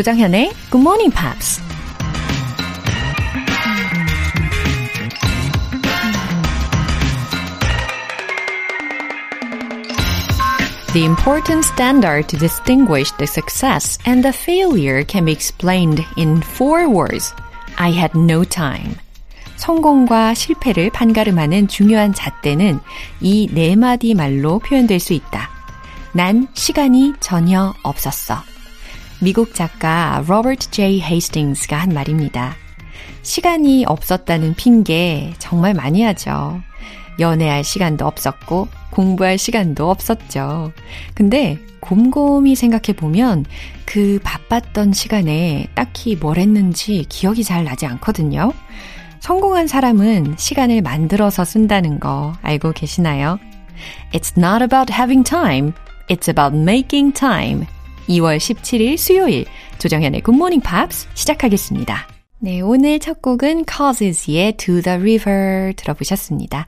조정현의 Good Morning Pops. The important standard to distinguish the success and the failure can be explained in four words. I had no time. 성공과 실패를 판가름하는 중요한 잣대는 이 네 마디 말로 표현될 수 있다. 난 시간이 전혀 없었어. 미국 작가 로버트 제이 헤이스팅스가 한 말입니다. 시간이 없었다는 핑계 정말 많이 하죠. 연애할 시간도 없었고 공부할 시간도 없었죠. 근데 곰곰이 생각해 보면 그 바빴던 시간에 딱히 뭘 했는지 기억이 잘 나지 않거든요. 성공한 사람은 시간을 만들어서 쓴다는 거 알고 계시나요? It's not about having time. It's about making time. 2월 17일 수요일 조정현의 Morning Pops 시작하겠습니다. 네, 오늘 첫 곡은 Causes의 To the River 들어보셨습니다.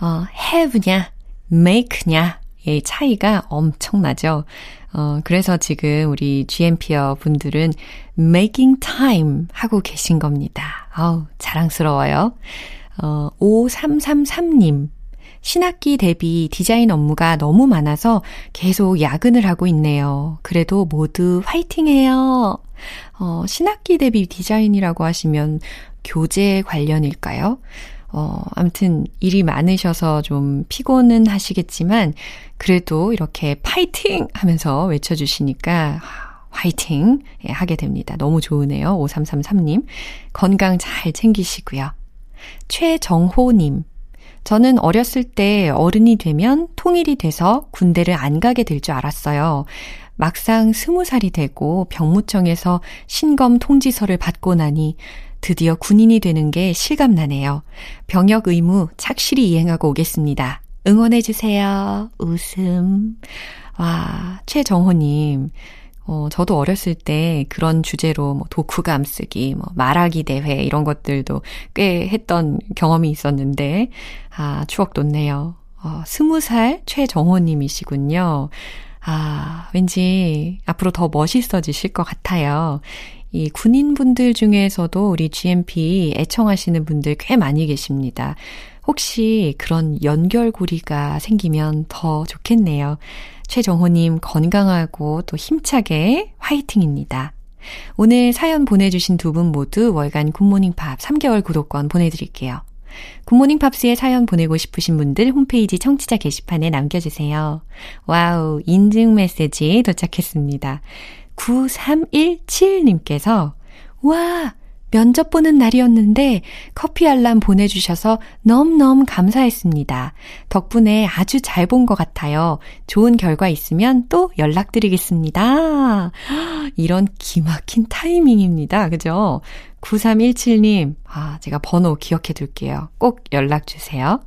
어, have냐, make냐, 의 차이가 엄청나죠. 어, 그래서 지금 우리 GMP어 분들은 making time 하고 계신 겁니다. 아우, 자랑스러워요. 어, 5333님. 신학기 대비 디자인 업무가 너무 많아서 계속 야근을 하고 있네요. 그래도 모두 화이팅 해요. 어, 신학기 대비 디자인이라고 하시면 교재 관련일까요? 어, 아무튼 일이 많으셔서 좀 피곤은 하시겠지만 그래도 이렇게 파이팅 하면서 외쳐주시니까 화이팅 예, 하게 됩니다. 너무 좋으네요. 5333님. 건강 잘 챙기시고요. 최정호님. 저는 어렸을 때 어른이 되면 통일이 돼서 군대를 안 가게 될 줄 알았어요. 막상 스무 살이 되고 병무청에서 신검 통지서를 받고 나니 드디어 군인이 되는 게 실감나네요. 병역 의무 착실히 이행하고 오겠습니다. 응원해주세요. 웃음. 와, 최정호님. 어, 저도 어렸을 때 그런 주제로 뭐 도쿠감 쓰기, 뭐 말하기 대회 이런 것들도 꽤 했던 경험이 있었는데, 아, 추억 돋네요. 어, 스무 살 최정호님이시군요. 아, 왠지 앞으로 더 멋있어지실 것 같아요. 이 군인분들 중에서도 우리 GMP 애청하시는 분들 꽤 많이 계십니다. 혹시 그런 연결고리가 생기면 더 좋겠네요. 최정호님 건강하고 또 힘차게 화이팅입니다. 오늘 사연 보내주신 두 분 모두 월간 굿모닝 팝스 3개월 구독권 보내드릴게요. 굿모닝 팝스에 사연 보내고 싶으신 분들 홈페이지 청취자 게시판에 남겨주세요. wow, 인증 메시지 도착했습니다. 9317님께서, 와, 면접 보는 날이었는데 커피 알람 보내주셔서 너무너무 감사했습니다. 덕분에 아주 잘 본 것 같아요. 좋은 결과 있으면 또 연락드리겠습니다. 이런 기막힌 타이밍입니다. 그죠? 9317님, 아, 제가 번호 기억해 둘게요. 꼭 연락주세요.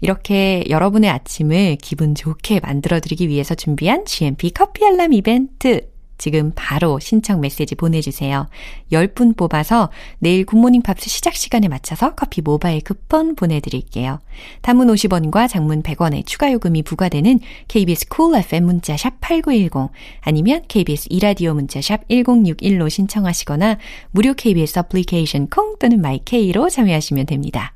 이렇게 여러분의 아침을 기분 좋게 만들어드리기 위해서 준비한 GMP 커피 알람 이벤트. 지금 바로 신청 메시지 보내주세요. 10분 뽑아서 내일 굿모닝 팝스 시작 시간에 맞춰서 커피 모바일 쿠폰 보내드릴게요. 단문 50원과 장문 100원의 추가 요금이 부과되는 KBS 쿨 FM 문자 샵 8910 아니면 KBS 2라디오 문자 샵 1061로 신청하시거나 무료 KBS 어플리케이션 콩 또는 마이K로 참여하시면 됩니다.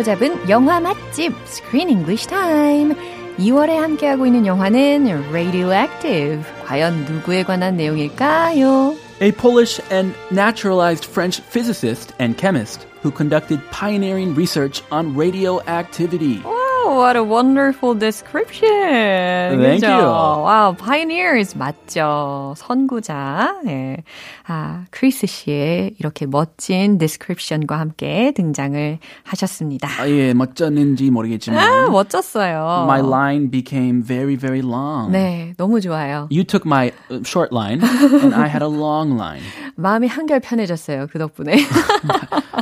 사로잡은 영화 맛집 Screen English Time. 2월에 함께하고 있는 영화는 Radioactive. 과연 누구에 관한 내용일까요? A Polish and naturalized French physicist and chemist who conducted pioneering research on radioactivity. Wow, What a wonderful description. Thank 그죠? you. Wow, pioneers 맞죠. 선구자. 예. 아, 크리스 씨의 이렇게 멋진 description과 함께 등장을 하셨습니다. 아, 예, 멋졌는지 모르겠지만 아, 멋졌어요. my line became very, very long. 네, 너무 좋아요. You took my uh, short line and I had a long line. 마음이 한결 편해졌어요. 그 덕분에.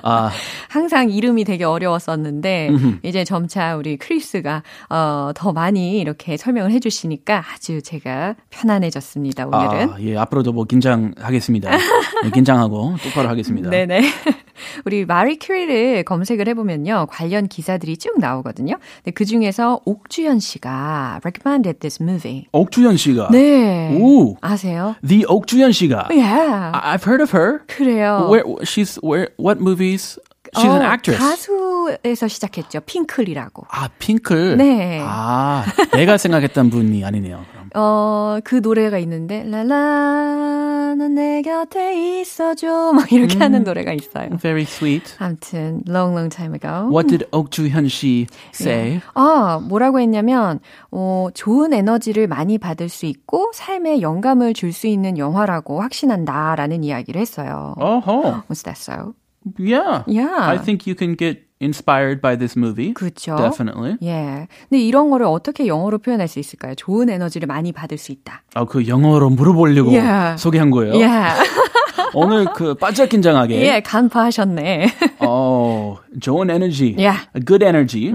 아, 항상 이름이 되게 어려웠었는데 이제 점차 우리 크리스 가 어, 더 많이 이렇게 설명을 해주시니까 아주 제가 편안해졌습니다. 오늘은. 아, 예, 앞으로도 뭐 긴장하겠습니다. 네, 긴장하고 똑바로 하겠습니다. 네네. 우리 마리 큐리를 검색을 해보면요. 관련 기사들이 쭉 나오거든요. 근데 그 중에서 옥주현 씨가 recommended this movie. 옥주현 씨가. 네. 오. 아세요? The 옥주현 씨가. Yeah. I've heard of her. 그래요. Where she's where what movies? She's an 어, actress. 가수에서 시작했죠. 핑클이라고. 아, 핑클. 네. 아, 내가 생각했던 분이 아니네요. 그럼. 어, 그 노래가 있는데, 라라, 넌내 곁에 있어줘. 막 이렇게 하는 노래가 있어요. Very sweet. 아무튼, long, long time ago. What did 옥주현 씨 say? 아, 뭐라고 했냐면, 어, 좋은 에너지를 많이 받을 수 있고, 삶에 영감을 줄 수 있는 영화라고 확신한다, 라는 이야기를 했어요. Oh, Was that so? Yeah. Yeah. I think you can get inspired by this movie. 그렇죠. Definitely. 예. 근데 이런 거를 어떻게 영어로 표현할 수 있을까요? 좋은 에너지를 많이 받을 수 있다. 아, 그 영어로 물어보려고 Yeah. 소개한 거예요. 예. 오늘 그 바짝 긴장하게. 예, 간파하셨네. 어, 좋은 에너지. Yeah. Good energy.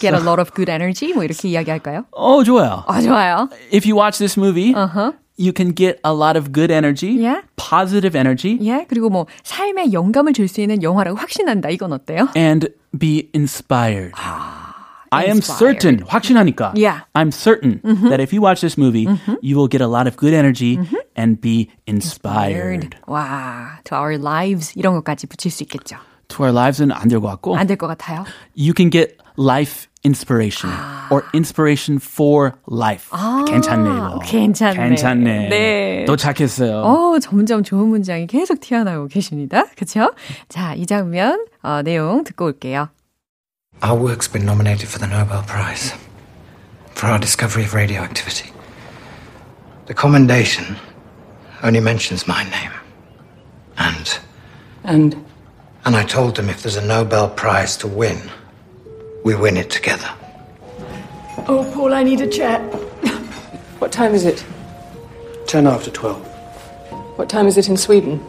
Get a lot of good energy. 뭐 이렇게 이야기할까요? 어, 좋아요. 아, 좋아요. If you watch this movie, Uh-huh. you can get a lot of good energy, Yeah. positive energy, 예, 그리고 뭐 삶에 영감을 줄 수 있는 영화라고 확신한다. 이건 어때요? and be inspired. I am inspired. certain, 확신하니까. Yeah. I'm certain that if you watch this movie, you will get a lot of good energy and be inspired. 와, to our lives 이런 것까지 붙일 수 있겠죠. To our lives는 안 될 것 같고, 안 될 것 같아요. you can get life inspiration or inspiration for life. 괜찮네, 이거. 괜찮네. 괜찮네. 네. 도착했어요. 어, 점점 좋은 문장이 계속 튀어나오고 계십니다. 그렇죠? 자, 이 장면 어, 내용 듣고 올게요. Our work's been nominated for the Nobel Prize for our discovery of radioactivity. The commendation only mentions my name. And And and I told them if there's a Nobel Prize to win, we win it together. oh, Paul, I need a chair. what time is it? Ten after twelve. What time is it in Sweden?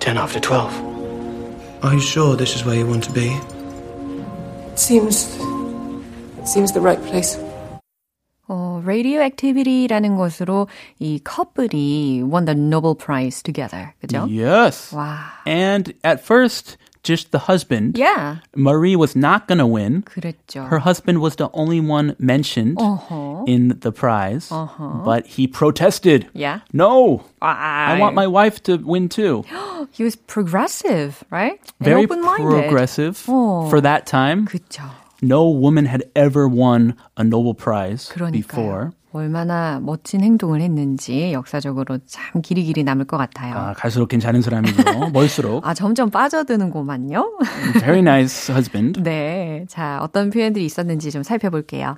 Ten after twelve. Are you sure this is where you want to be? It seems. It seems the right place. 어, radioactivity라는 것으로 이 커플이 won the Nobel Prize together. 그죠? Yes. 와. And at first, just the husband. Yeah. Marie was not going to win. 그랬죠. Her husband was the only one mentioned Uh-huh. in the prize, but he protested. Yeah. No, I I want my wife to win too. He was progressive, right? And Very open-minded. progressive 어. for that time. 그쵸. No woman had ever won a Nobel Prize 그러니까요. before. 얼마나 멋진 행동을 했는지 역사적으로 참 길이 길이 남을 것 같아요. 아, 갈수록 괜찮은 사람이죠. 멀수록. 아, 점점 빠져드는구만요. Very nice husband. 네. 자, 어떤 표현들이 있었는지 좀 살펴볼게요.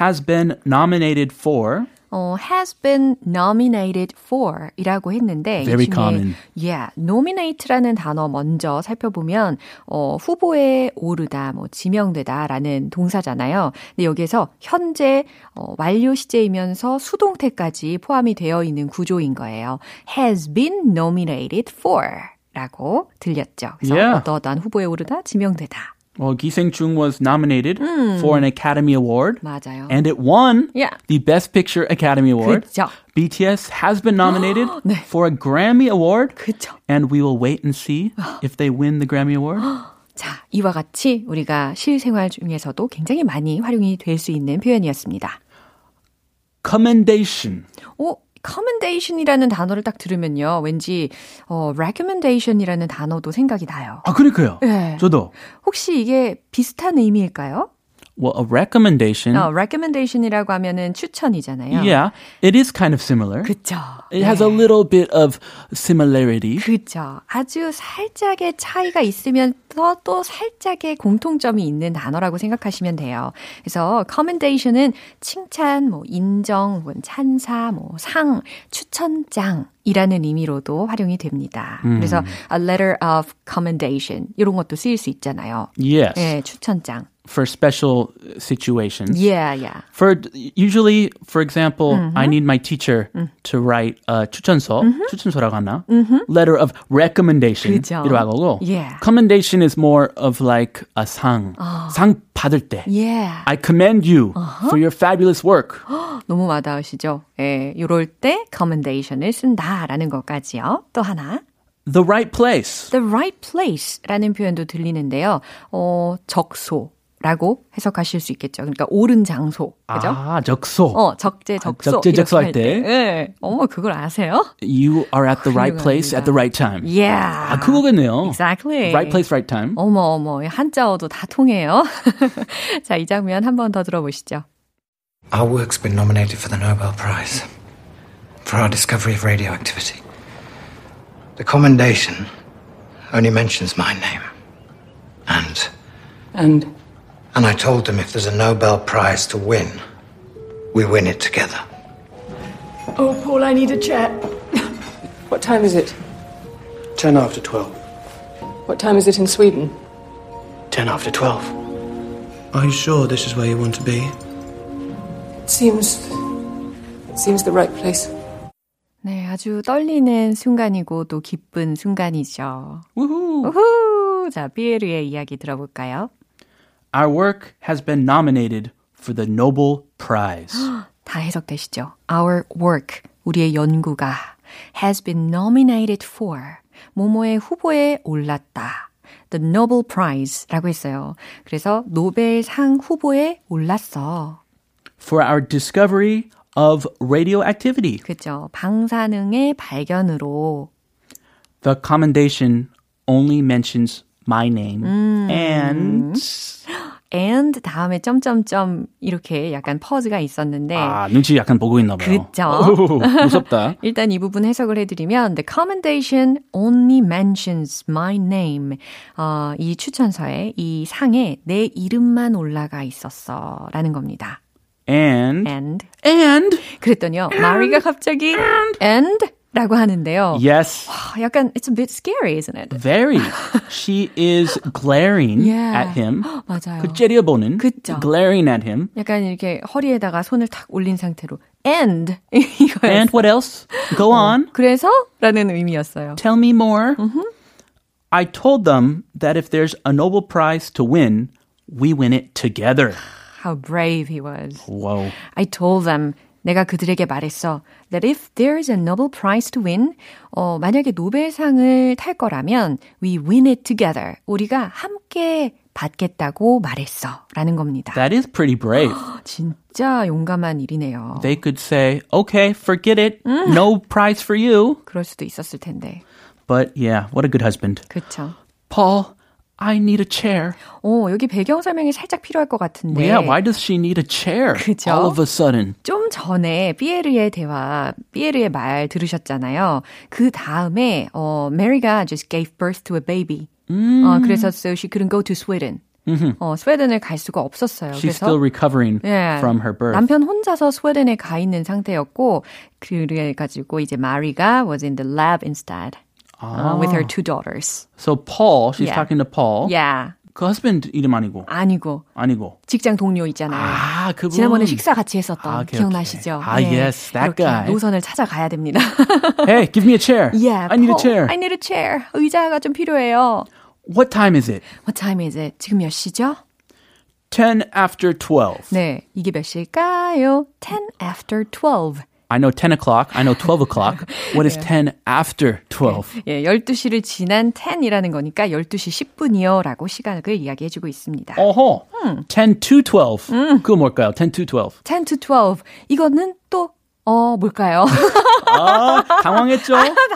Has been nominated for. 어, has been nominated for 이라고 했는데 Very 이 중에 common. yeah, nominate라는 단어 먼저 살펴보면 어, 후보에 오르다, 뭐 지명되다라는 동사잖아요. 근데 여기에서 현재 어, 완료 시제이면서 수동태까지 포함이 되어 있는 구조인 거예요. has been nominated for 라고 들렸죠. 그래서 Yeah. 어떠한 후보에 오르다, 지명되다. Well, 기생충 was nominated for an Academy Award. 맞아요. And it won Yeah. the Best Picture Academy Award. 그죠. BTS has been nominated 네. for a Grammy Award. 그죠. And we will wait and see if they win the Grammy Award. 자, 이와 같이 우리가 실생활 중에서도 굉장히 많이 활용이 될 수 있는 표현이었습니다. Commendation. 어, commendation이라는 단어를 딱 들으면요. 왠지 어, recommendation이라는 단어도 생각이 나요. 아, 그러니까요. 네. 저도. 혹시 이게 비슷한 의미일까요? Well, a recommendation. 어, recommendation이라고 하면은 추천이잖아요. Yeah, it is kind of similar. 그쵸. It has a little bit of similarity. 그죠. 아주 살짝의 차이가 있으면 또, 또 살짝의 공통점이 있는 단어라고 생각하시면 돼요. 그래서 commendation은 칭찬, 뭐 인정, 뭐 찬사, 뭐 상, 추천장 이라는 의미로도 활용이 됩니다. 그래서 a letter of commendation 이런 것도 쓰일 수 있잖아요. Yes, 예, 추천장. for special situations. Yeah, yeah. For usually, for example, I need my teacher to write a 추천서, 추천서라고 하나? Letter of recommendation. 그죠. 이라고 하고. Yeah. Commendation is more of like a 상. 상 받을 때. Yeah. I commend you for your fabulous work. 너무 와닿으시죠? 예, 요럴 때 commendation을 쓴다라는 것까지요. 또 하나. The right place. the right place라는 표현도 들리는데요. 어, 적소 라고 해석하실 수 있겠죠. 그러니까 옳은 장소. 그죠? 아, 적소. 어, 적재 적소. 적재 적소 이렇게 할 때. 예. 어머, 그걸 아세요? You are at the right place at the right time. Yeah. 아, 그거겠네요. Exactly. Right place, right time. 어머, 어머. 한자어도 다 통해요. 자, 이 장면 한 번 더 들어보시죠. Our work's been nominated for the Nobel Prize for our discovery of radioactivity. The commendation only mentions my name. And And and I told them if there's a Nobel Prize to win, we win it together. oh, Paul, I need a chair. what time is it? Ten after twelve. What time is it in Sweden? Ten after twelve. Are you sure this is where you want to be? It seems. It seems the right place. 네, 아주 떨리는 순간이고 또 기쁜 순간이죠. Woohoo. 우후! 자, 피에르의 이야기 들어볼까요? Our work has been nominated for the Nobel Prize. 다 해석되시죠? Our work, 우리의 연구가 has been nominated for 모모의 후보에 올랐다. The Nobel Prize라고 했어요. 그래서 노벨상 후보에 올랐어. for our discovery of radioactivity. 그죠? 방사능의 발견으로 The commendation only mentions my name and and 다음에 점점점 이렇게 약간 퍼즈가 있었는데 아 눈치 약간 보고 있나 봐요. 어우, 무섭다. 일단 이 부분 해석을 해드리면 The commendation only mentions my name. 어, 이 추천서에 이 상에 내 이름만 올라가 있었어 라는 겁니다. And And and 그랬더니요. 마리가 갑자기 and 라고 하는데요. yes, 아, 약간 it's a bit scary, isn't it? very. She is glaring Yeah. at him. 맞아요. 그 째려보는 그쵸. glaring at him. 약간 이렇게 허리에다가 손을 탁 올린 상태로 and 이거였어요. And what else? Go on. 그래서 라는 의미였어요. Tell me more. I told them that if there's a Nobel Prize to win, we win it together. How brave he was. Whoa. I told them 내가 그들에게 말했어 that if there's a Nobel Prize to win, 어, 만약에 노벨상을 탈 거라면 we win it together. 우리가 함께 받겠다고 말했어. 라는 겁니다. That is pretty brave. 진짜 용감한 일이네요. They could say, okay, forget it. No prize for you. 그럴 수도 있었을 텐데. But yeah, what a good husband. 그쵸. Paul, I need a chair. 어, 여기 배경 설명이 살짝 필요할 것 같은데. Yeah, why does she need a chair 그죠? all of a sudden? 좀 전에 피에르의 대화, 피에르의 말 들으셨잖아요. 그 다음에 어 메리가 just gave birth to a baby. 어 그래서 so she couldn't go to Sweden. 어 스웨덴을 갈 수가 없었어요. She's 그래서 still recovering 예, from her birth. 남편 혼자서 스웨덴에 가 있는 상태였고 그래 가지고 이제 마리가 was in the lab instead. Uh, with her two daughters. So Paul, she's Yeah. talking to Paul. Yeah. 그 husband 이름 아니고 아니고 아니고. 직장 동료 있잖아요. 아, 그분. 지난번에 식사 같이 했었던 아, 오케이, 기억나시죠? 오케이. 아, yes, that 이렇게 guy. 노선을 찾아가야 됩니다. Hey, give me a chair. yeah, I need a Paul, chair. I need a chair. 의자가 좀 필요해요. What time is it? What time is it? 지금 몇 시죠? 10 after 12. 네, 이게 몇 시일까요? 10 after 12. I know 10 o'clock. I know 12 o'clock. What is 10 after 12? 예, 12시를 지난 10이라는 거니까 12시 10분이요 라고 시간을 이야기해주고 있습니다. 어허. 10 to 12. 그거 뭘까요? 10 to 12. 10 to 12. 이거는 또 어, 뭘까요? 아, 당황했죠?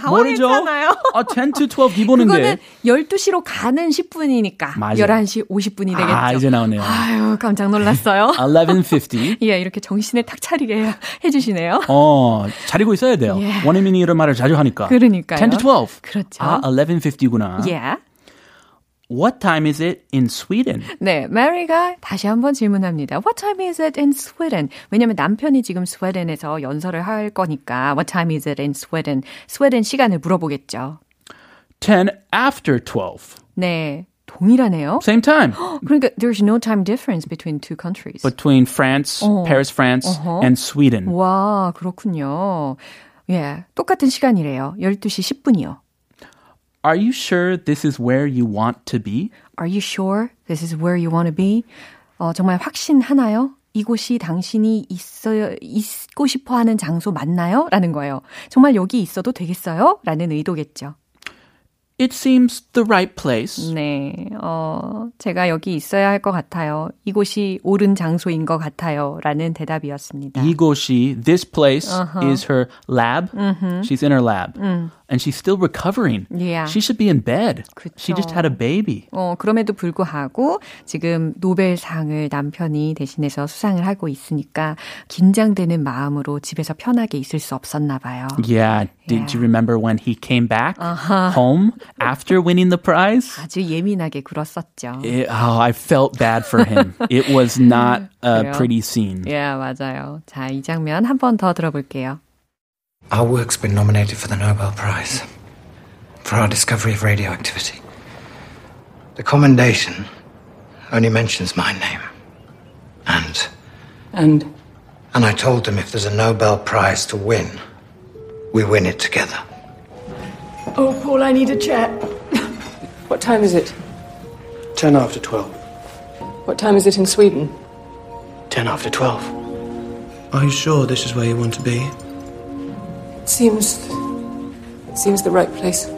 모르죠? 당황했잖아요. 아, 10 to 12 기본인데. 그거는 12시로 가는 10분이니까 맞아요. 11시 50분이 되겠죠. 아, 이제 나오네요. 아유, 깜짝 놀랐어요. 11.50. 예, 이렇게 정신을 탁 차리게 해주시네요. 어, 자리고 있어야 돼요. 예. 원어민이 이런 말을 자주 하니까. 그러니까요. 10 to 12. 그렇죠. 아, 11.50구나. 예. What time is it in Sweden? 네, 메리가 다시 한번 질문합니다. What time is it in Sweden? 왜냐면 남편이 지금 스웨덴에서 연설을 할 거니까 What time is it in Sweden? 스웨덴 시간을 물어보겠죠. 10 after 12. 네, 동일하네요. Same time. 그러니까 there's no time difference between two countries. Between France, Paris, France, 어허. and Sweden. 와, 그렇군요. 예, 똑같은 시간이래요. 12시 10분이요. Are you sure this is where you want to be? Are you sure this is where you want to be? 어, 정말 확신하나요? 이곳이 당신이 있어요, 있고 싶어 하는 장소 맞나요? 라는 거예요. 정말 여기 있어도 되겠어요? 라는 의도겠죠. It seems the right place. 네, 어, 제가 여기 있어야 할 것 같아요. 이곳이 옳은 장소인 것 같아요. 라는 대답이었습니다. 이곳이, this place is her lab. She's in her lab. And she's still recovering. Yeah. She should be in bed. 그쵸. She just had a baby. 어, 그럼에도 불구하고 지금 노벨상을 남편이 대신해서 수상을 하고 있으니까 긴장되는 마음으로 집에서 편하게 있을 수 없었나 봐요. Yeah. Did Yeah. you remember when he came back home after winning the prize? 아주 예민하게 굴었었죠. It, oh, I felt bad for him. it was not a 그래요? pretty scene. 예, 맞아요. 자, 이 장면 한 번 더 들어볼게요. Our work's been nominated for the Nobel Prize for our discovery of radioactivity. The commendation only mentions my name. And And and I told them if there's a Nobel Prize to win, we win it together. oh, Paul, I need a chair. what time is it? 10 after 12. What time is it in Sweden? 10 after 12. Are you sure this is where you want to be? Seems. Seems the right place.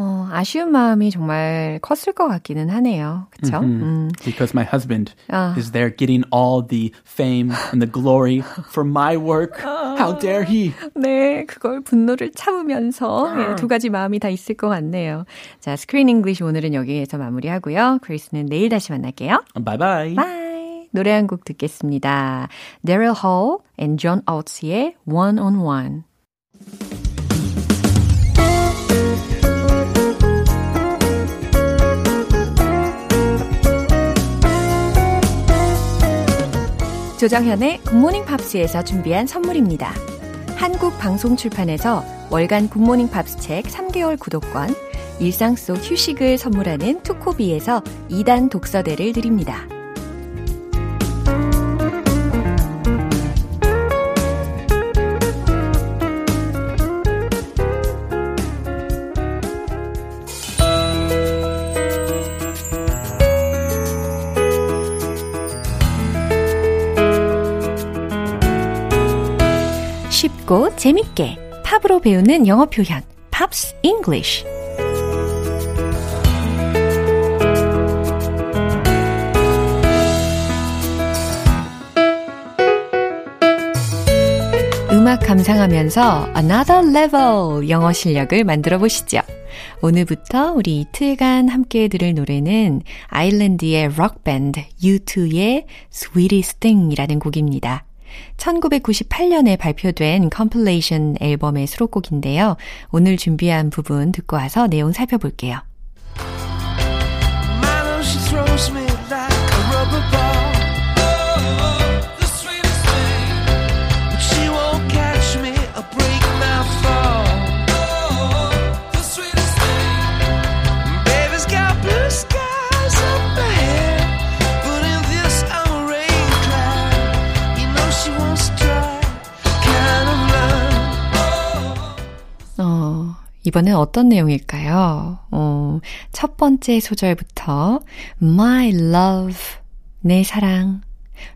어, 아쉬운 마음이 정말 컸을 것 같기는 하네요. 그쵸? 음. Because my husband Ah. is there getting all the fame and the glory for my work. How dare he? 네, 그걸 분노를 참으면서 예, 두 가지 마음이 다 있을 것 같네요. 자, Screen English 오늘은 여기에서 마무리하고요. 크리스는 내일 다시 만날게요. Bye bye. bye. 노래 한 곡 듣겠습니다. Daryl Hall and John Oates의 One on One. 조정현의 굿모닝 팝스에서 준비한 선물입니다. 한국 방송 출판에서 월간 굿모닝 팝스 책 3개월 구독권, 일상 속 휴식을 선물하는 투코비에서 2단 독서대를 드립니다. 쉽고 재밌게 팝으로 배우는 영어 표현 Pops English 음악 감상하면서 another level 영어 실력을 만들어 보시죠. 오늘부터 우리 이틀간 함께 들을 노래는 아일랜드의 록밴드 U2의 Sweetest Thing이라는 곡입니다. 1998년에 발표된 컴플레이션 앨범의 수록곡인데요. 오늘 준비한 부분 듣고 와서 내용 살펴볼게요. 이번엔 어떤 내용일까요? 어, 첫 번째 소절부터 My love, 내 사랑.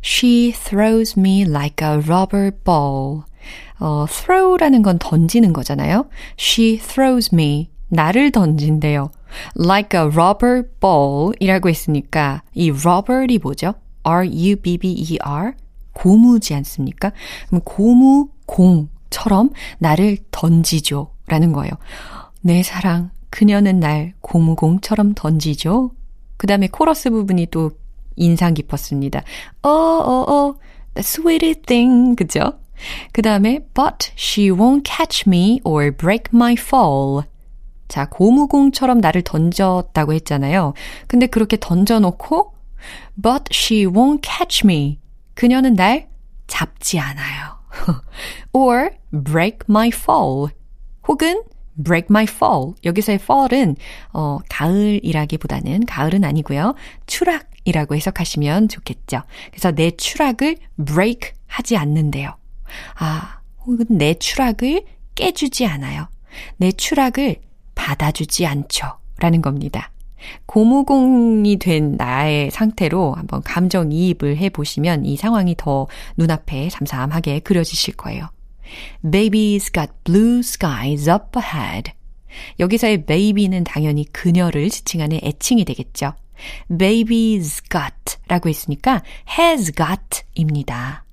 She throws me like a rubber ball. 어, throw라는 건 던지는 거잖아요. She throws me, 나를 던진대요. Like a rubber ball 이라고 했으니까 이 rubber이 뭐죠? R-U-B-B-E-R? 고무지 않습니까? 고무 공처럼 나를 던지죠. 라는 거예요. 내 사랑, 그녀는 날 고무공처럼 던지죠. 그 다음에 코러스 부분이 또 인상 깊었습니다. 어, 어, 어, the sweetest thing. 그죠? 그 다음에, but she won't catch me or break my fall. 자, 고무공처럼 나를 던졌다고 했잖아요. 근데 그렇게 던져놓고, but she won't catch me. 그녀는 날 잡지 않아요. or break my fall. 혹은 break my fall. 여기서의 fall은 어 가을이라기보다는 가을은 아니고요. 추락이라고 해석하시면 좋겠죠. 그래서 내 추락을 break 하지 않는데요. 아, 혹은 내 추락을 깨주지 않아요. 내 추락을 받아주지 않죠. 라는 겁니다. 고무공이 된 나의 상태로 한번 감정이입을 해보시면 이 상황이 더 눈앞에 삼삼하게 그려지실 거예요. Baby's got blue skies up ahead. 여기서의 baby는 당연히 그녀를 지칭하는 애칭이 되겠죠. baby's got 라고 했으니까 has got 입니다.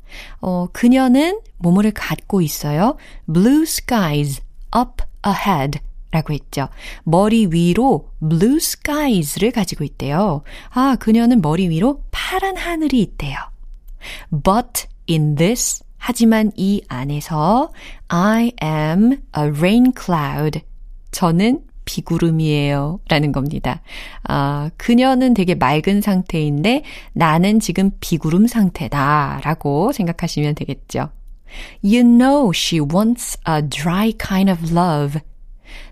어, 그녀는 뭐뭐를 갖고 있어요. blue skies up ahead 라고 했죠. 머리 위로 blue skies를 가지고 있대요. 아, 그녀는 머리 위로 파란 하늘이 있대요. But in this 하지만 이 안에서 I am a rain cloud. 저는 비구름이에요. 라는 겁니다. 아, 그녀는 되게 맑은 상태인데 나는 지금 비구름 상태다. 라고 생각하시면 되겠죠. You know she wants a dry kind of love.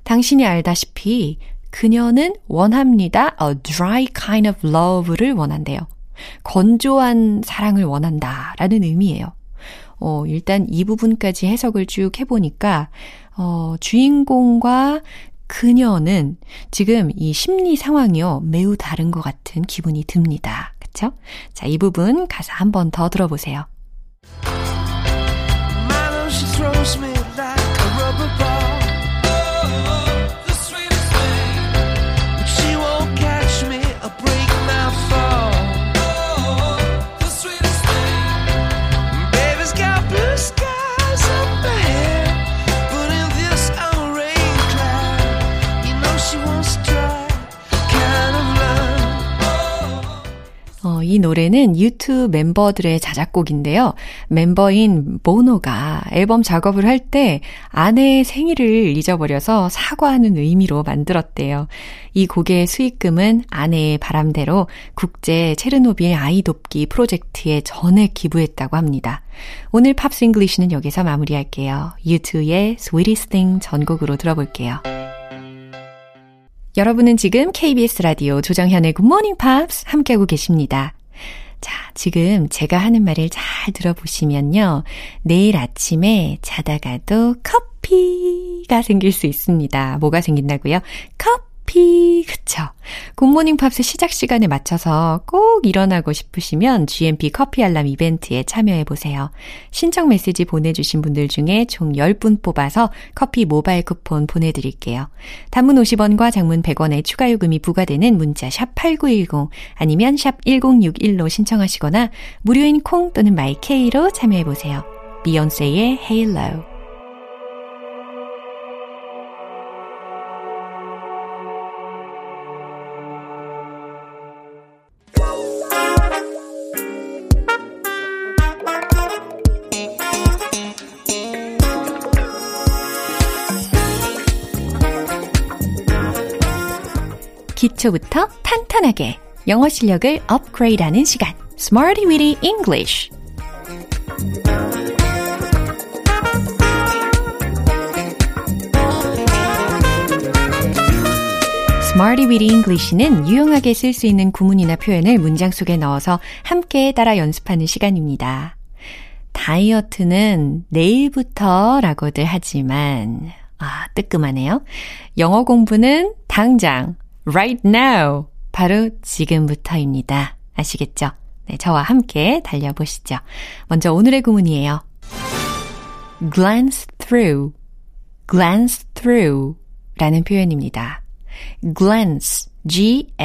당신이 알다시피 그녀는 원합니다. a dry kind of love를 원한대요. 건조한 사랑을 원한다. 라는 의미예요. 어, 일단 이 부분까지 해석을 쭉 해보니까, 어, 주인공과 그녀는 지금 이 심리 상황이요. 매우 다른 것 같은 기분이 듭니다. 그쵸? 자, 이 부분 가사 한 번 더 들어보세요. 이 노래는 U2 멤버들의 자작곡인데요. 멤버인 보노가 앨범 작업을 할 때 아내의 생일을 잊어버려서 사과하는 의미로 만들었대요. 이 곡의 수익금은 아내의 바람대로 국제 체르노빌 아이 돕기 프로젝트에 전액 기부했다고 합니다. 오늘 Pops English는 여기서 마무리할게요. 유튜브의 Sweetest Thing 전곡으로 들어볼게요. 여러분은 지금 KBS 라디오 조정현의 굿모닝 팝스 함께하고 계십니다. 자, 지금 제가 하는 말을 잘 들어보시면요. 내일 아침에 자다가도 커피가 생길 수 있습니다. 뭐가 생긴다고요? 커피. 그쵸? 굿모닝 팝스 시작 시간에 맞춰서 꼭 일어나고 싶으시면 GMP 커피 알람 이벤트에 참여해보세요. 신청 메시지 보내주신 분들 중에 총 10분 뽑아서 커피 모바일 쿠폰 보내드릴게요. 단문 50원과 장문 100원의 추가 요금이 부과되는 문자 샵 8910 아니면 샵 1061로 신청하시거나 무료인 콩 또는 마이케이로 참여해보세요. 비욘세의 Halo 기초부터 탄탄하게 영어 실력을 업그레이드하는 시간 Smarty Weedy English Smarty Weedy English는 유용하게 쓸 수 있는 구문이나 표현을 문장 속에 넣어서 함께 따라 연습하는 시간입니다. 다이어트는 내일부터 라고들 하지만, 아, 뜨끔하네요. 영어 공부는 당장, right now. 바로 지금부터입니다. 아시겠죠? 네, 저와 함께 달려보시죠. 먼저 오늘의 구문이에요. glance through, glance through 라는 표현입니다. glance, g-l-a-n-c-e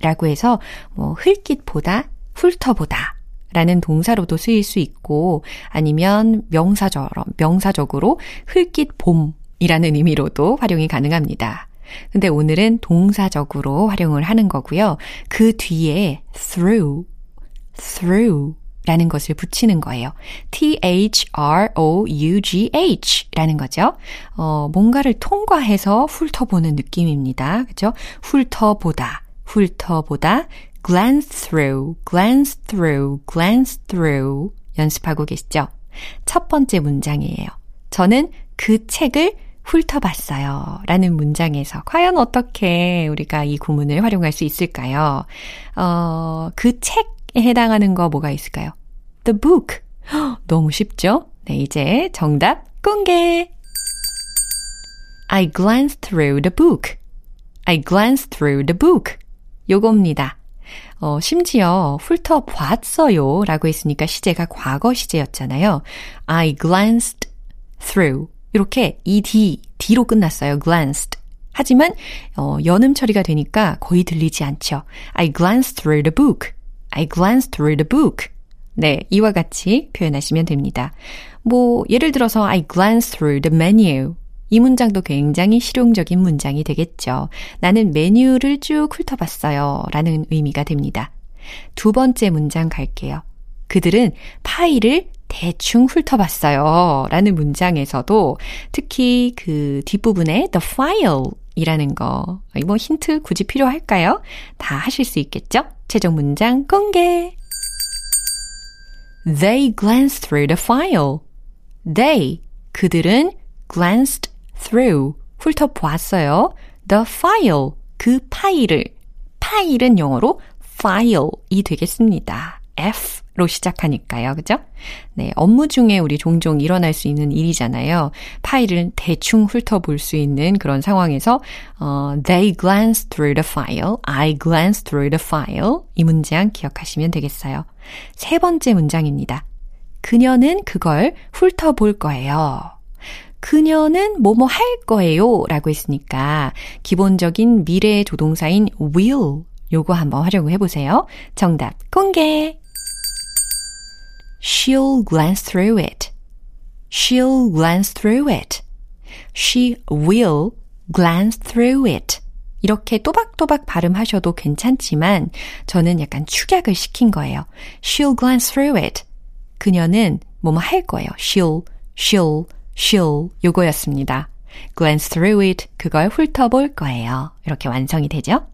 라고 해서 뭐 흘깃보다, 훑어보다 라는 동사로도 쓰일 수 있고 아니면 명사처럼 명사적으로 흘깃 봄 이라는 의미로도 활용이 가능합니다. 근데 오늘은 동사적으로 활용을 하는 거고요. 그 뒤에 through, through 라는 것을 붙이는 거예요. t-h-r-o-u-g-h 라는 거죠. 어, 뭔가를 통과해서 훑어보는 느낌입니다. 그죠? 훑어보다, 훑어보다, glance through, glance through, glance through 연습하고 계시죠? 첫 번째 문장이에요. 저는 그 책을 훑어봤어요. 라는 문장에서 과연 어떻게 우리가 이 구문을 활용할 수 있을까요? 어, 그 책에 해당하는 거 뭐가 있을까요? The book. 너무 쉽죠? 네, 이제 정답 공개! I glanced through the book. I glanced through the book. 요겁니다. 어, 심지어 훑어봤어요 라고 했으니까 시제가 과거 시제였잖아요. I glanced through. 이렇게 ed, d로 끝났어요. glanced. 하지만 어, 연음 처리가 되니까 거의 들리지 않죠. I glanced through the book. I glanced through the book. 네, 이와 같이 표현하시면 됩니다. 뭐 예를 들어서 I glanced through the menu. 이 문장도 굉장히 실용적인 문장이 되겠죠. 나는 메뉴를 쭉 훑어봤어요. 라는 의미가 됩니다. 두 번째 문장 갈게요. 그들은 파일을 대충 훑어봤어요. 라는 문장에서도 특히 그 뒷부분에 the file 이라는 거, 뭐 힌트 굳이 필요할까요? 다 하실 수 있겠죠? 최종 문장 공개! They glanced through the file. They, 그들은 glanced through, 훑어보았어요. The file, 그 파일을. 파일은 영어로 file이 되겠습니다. F 로 시작하니까요. 그죠? 네, 업무 중에 우리 종종 일어날 수 있는 일이잖아요. 파일을 대충 훑어볼 수 있는 그런 상황에서 어, They glanced through the file. I glanced through the file. 이 문장 기억하시면 되겠어요. 세 번째 문장입니다. 그녀는 그걸 훑어볼 거예요. 그녀는 뭐뭐 할 거예요 라고 했으니까 기본적인 미래 조동사인 will 요거 한번 활용을 해보세요. 정답 공개! She'll glance through it. She'll glance through it. She will glance through it. 이렇게 또박또박 발음하셔도 괜찮지만 저는 약간 축약을 시킨 거예요. She'll glance through it. 그녀는 뭐뭐 할 거예요. She'll, she'll, she'll 요거였습니다. glance through it. 그걸 훑어볼 거예요. 이렇게 완성이 되죠?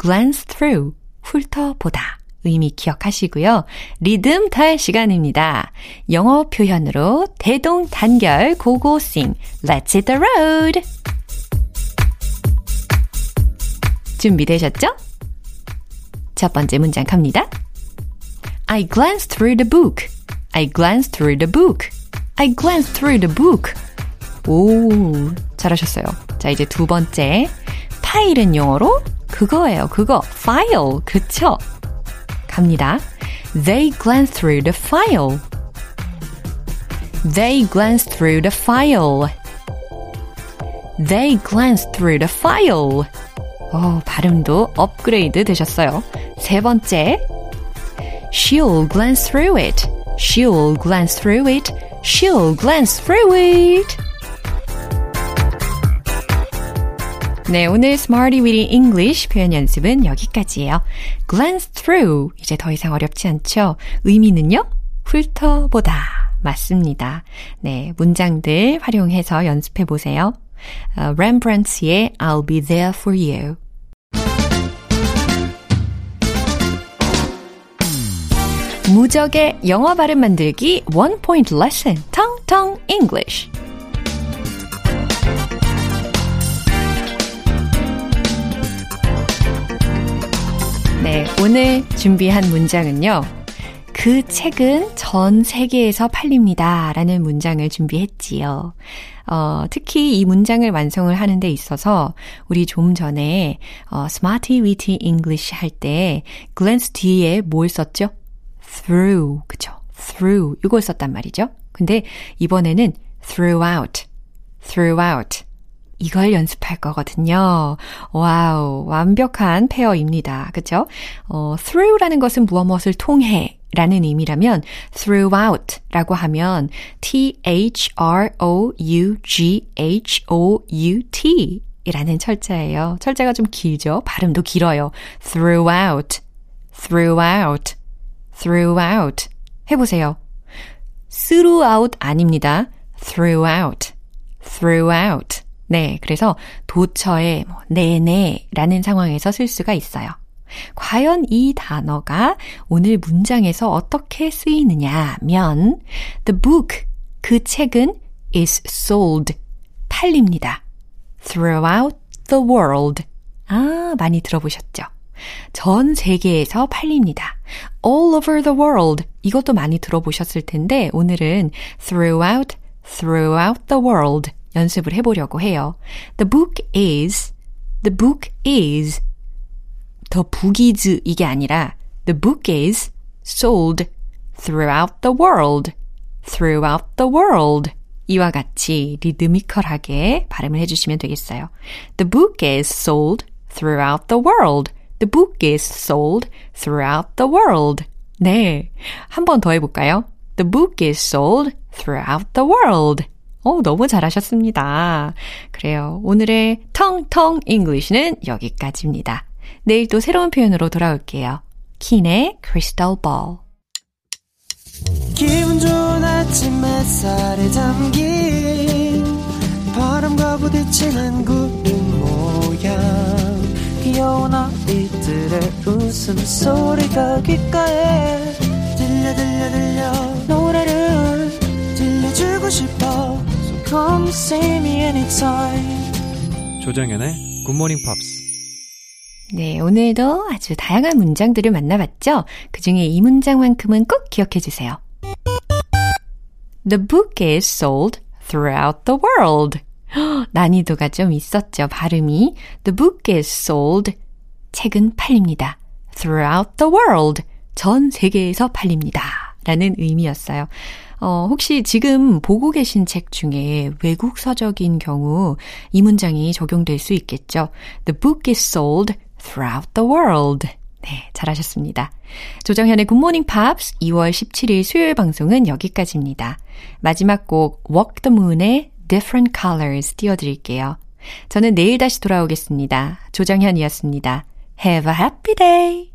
glance through. 훑어보다. 의미 기억하시고요. 리듬 탈 시간입니다. 영어 표현으로 대동단결 고고싱 Let's hit the road! 준비되셨죠? 첫 번째 문장 갑니다. I glanced through the book. I glanced through the book. I glanced through the book. 오, 잘하셨어요. 자, 이제 두 번째. 파일은 영어로 그거예요. 그거. file. 그쵸? 갑니다. They glanced through the file. They glanced through the file. They glanced through the file. 어, 발음도 업그레이드 되셨어요. 세 번째. She'll glance through it. She'll glance through it. She'll glance through it. 네, 오늘 Smarty Weedy English 표현 연습은 여기까지예요. glance through. 이제 더 이상 어렵지 않죠? 의미는요? 훑어보다. 맞습니다. 네, 문장들 활용해서 연습해 보세요. 어, Rembrandt의 I'll be there for you. 무적의 영어 발음 만들기 원 포인트 레슨 텅텅 English. 네, 오늘 준비한 문장은요. 그 책은 전 세계에서 팔립니다. 라는 문장을 준비했지요. 어, 특히 이 문장을 완성을 하는 데 있어서 우리 좀 전에 어, Smart Reading English 할 때 glance 뒤에 뭘 썼죠? through. 그쵸? through. 이걸 썼단 말이죠. 근데 이번에는 throughout. throughout. 이걸 연습할 거거든요. wow, 완벽한 pair입니다. 그쵸? 어, through라는 것은 무엇 무엇을 통해 라는 의미라면 throughout 라고 하면 T-H-R-O-U-G-H-O-U-T 이라는 철자예요. 철자가 좀 길죠? 발음도 길어요. throughout, throughout, throughout. 해보세요. throughout 아닙니다. throughout, throughout. 네, 그래서 도처에 뭐 내내라는 상황에서 쓸 수가 있어요. 과연 이 단어가 오늘 문장에서 어떻게 쓰이느냐면 the book 그 책은 is sold 팔립니다. throughout the world 아 많이 들어보셨죠? 전 세계에서 팔립니다. all over the world 이것도 많이 들어보셨을 텐데 오늘은 throughout throughout the world 연습을 해보려고 해요. The book is the book is 더 북이즈 이게 아니라 the book is sold throughout the world. throughout the world. 이와 같이 리드미컬하게 발음을 해주시면 되겠어요. The book is sold throughout the world. The book is sold throughout the world. 네. 한 번 더 해볼까요? The book is sold throughout the world. 오, 너무 잘하셨습니다. 그래요. 오늘의 텅텅 English는 여기까지입니다. 내일 또 새로운 표현으로 돌아올게요. Keane의 Crystal Ball. 기분 좋은 아침 햇살에 담긴 바람과 부딪히는 구름 모양 귀여운 아이들의 웃음소리가 귓가에 들려 들려 들려 노래를 들려주고 싶어 come see me anytime 조정연의 굿모닝 팝스 네, 오늘도 아주 다양한 문장들을 만나봤죠? 그 중에 이 문장만큼은 꼭 기억해 주세요. The book is sold throughout the world. 난이도가 좀 있었죠, 발음이. The book is sold. 책은 팔립니다. Throughout the world. 전 세계에서 팔립니다. 라는 의미였어요. 어, 혹시 지금 보고 계신 책 중에 외국 서적인 경우 이 문장이 적용될 수 있겠죠. The book is sold throughout the world. 네, 잘하셨습니다. 조정현의 굿모닝 팝스 2월 17일 수요일 방송은 여기까지입니다. 마지막 곡 Walk the Moon의 Different Colors 띄워드릴게요. 저는 내일 다시 돌아오겠습니다. 조정현이었습니다. Have a happy day!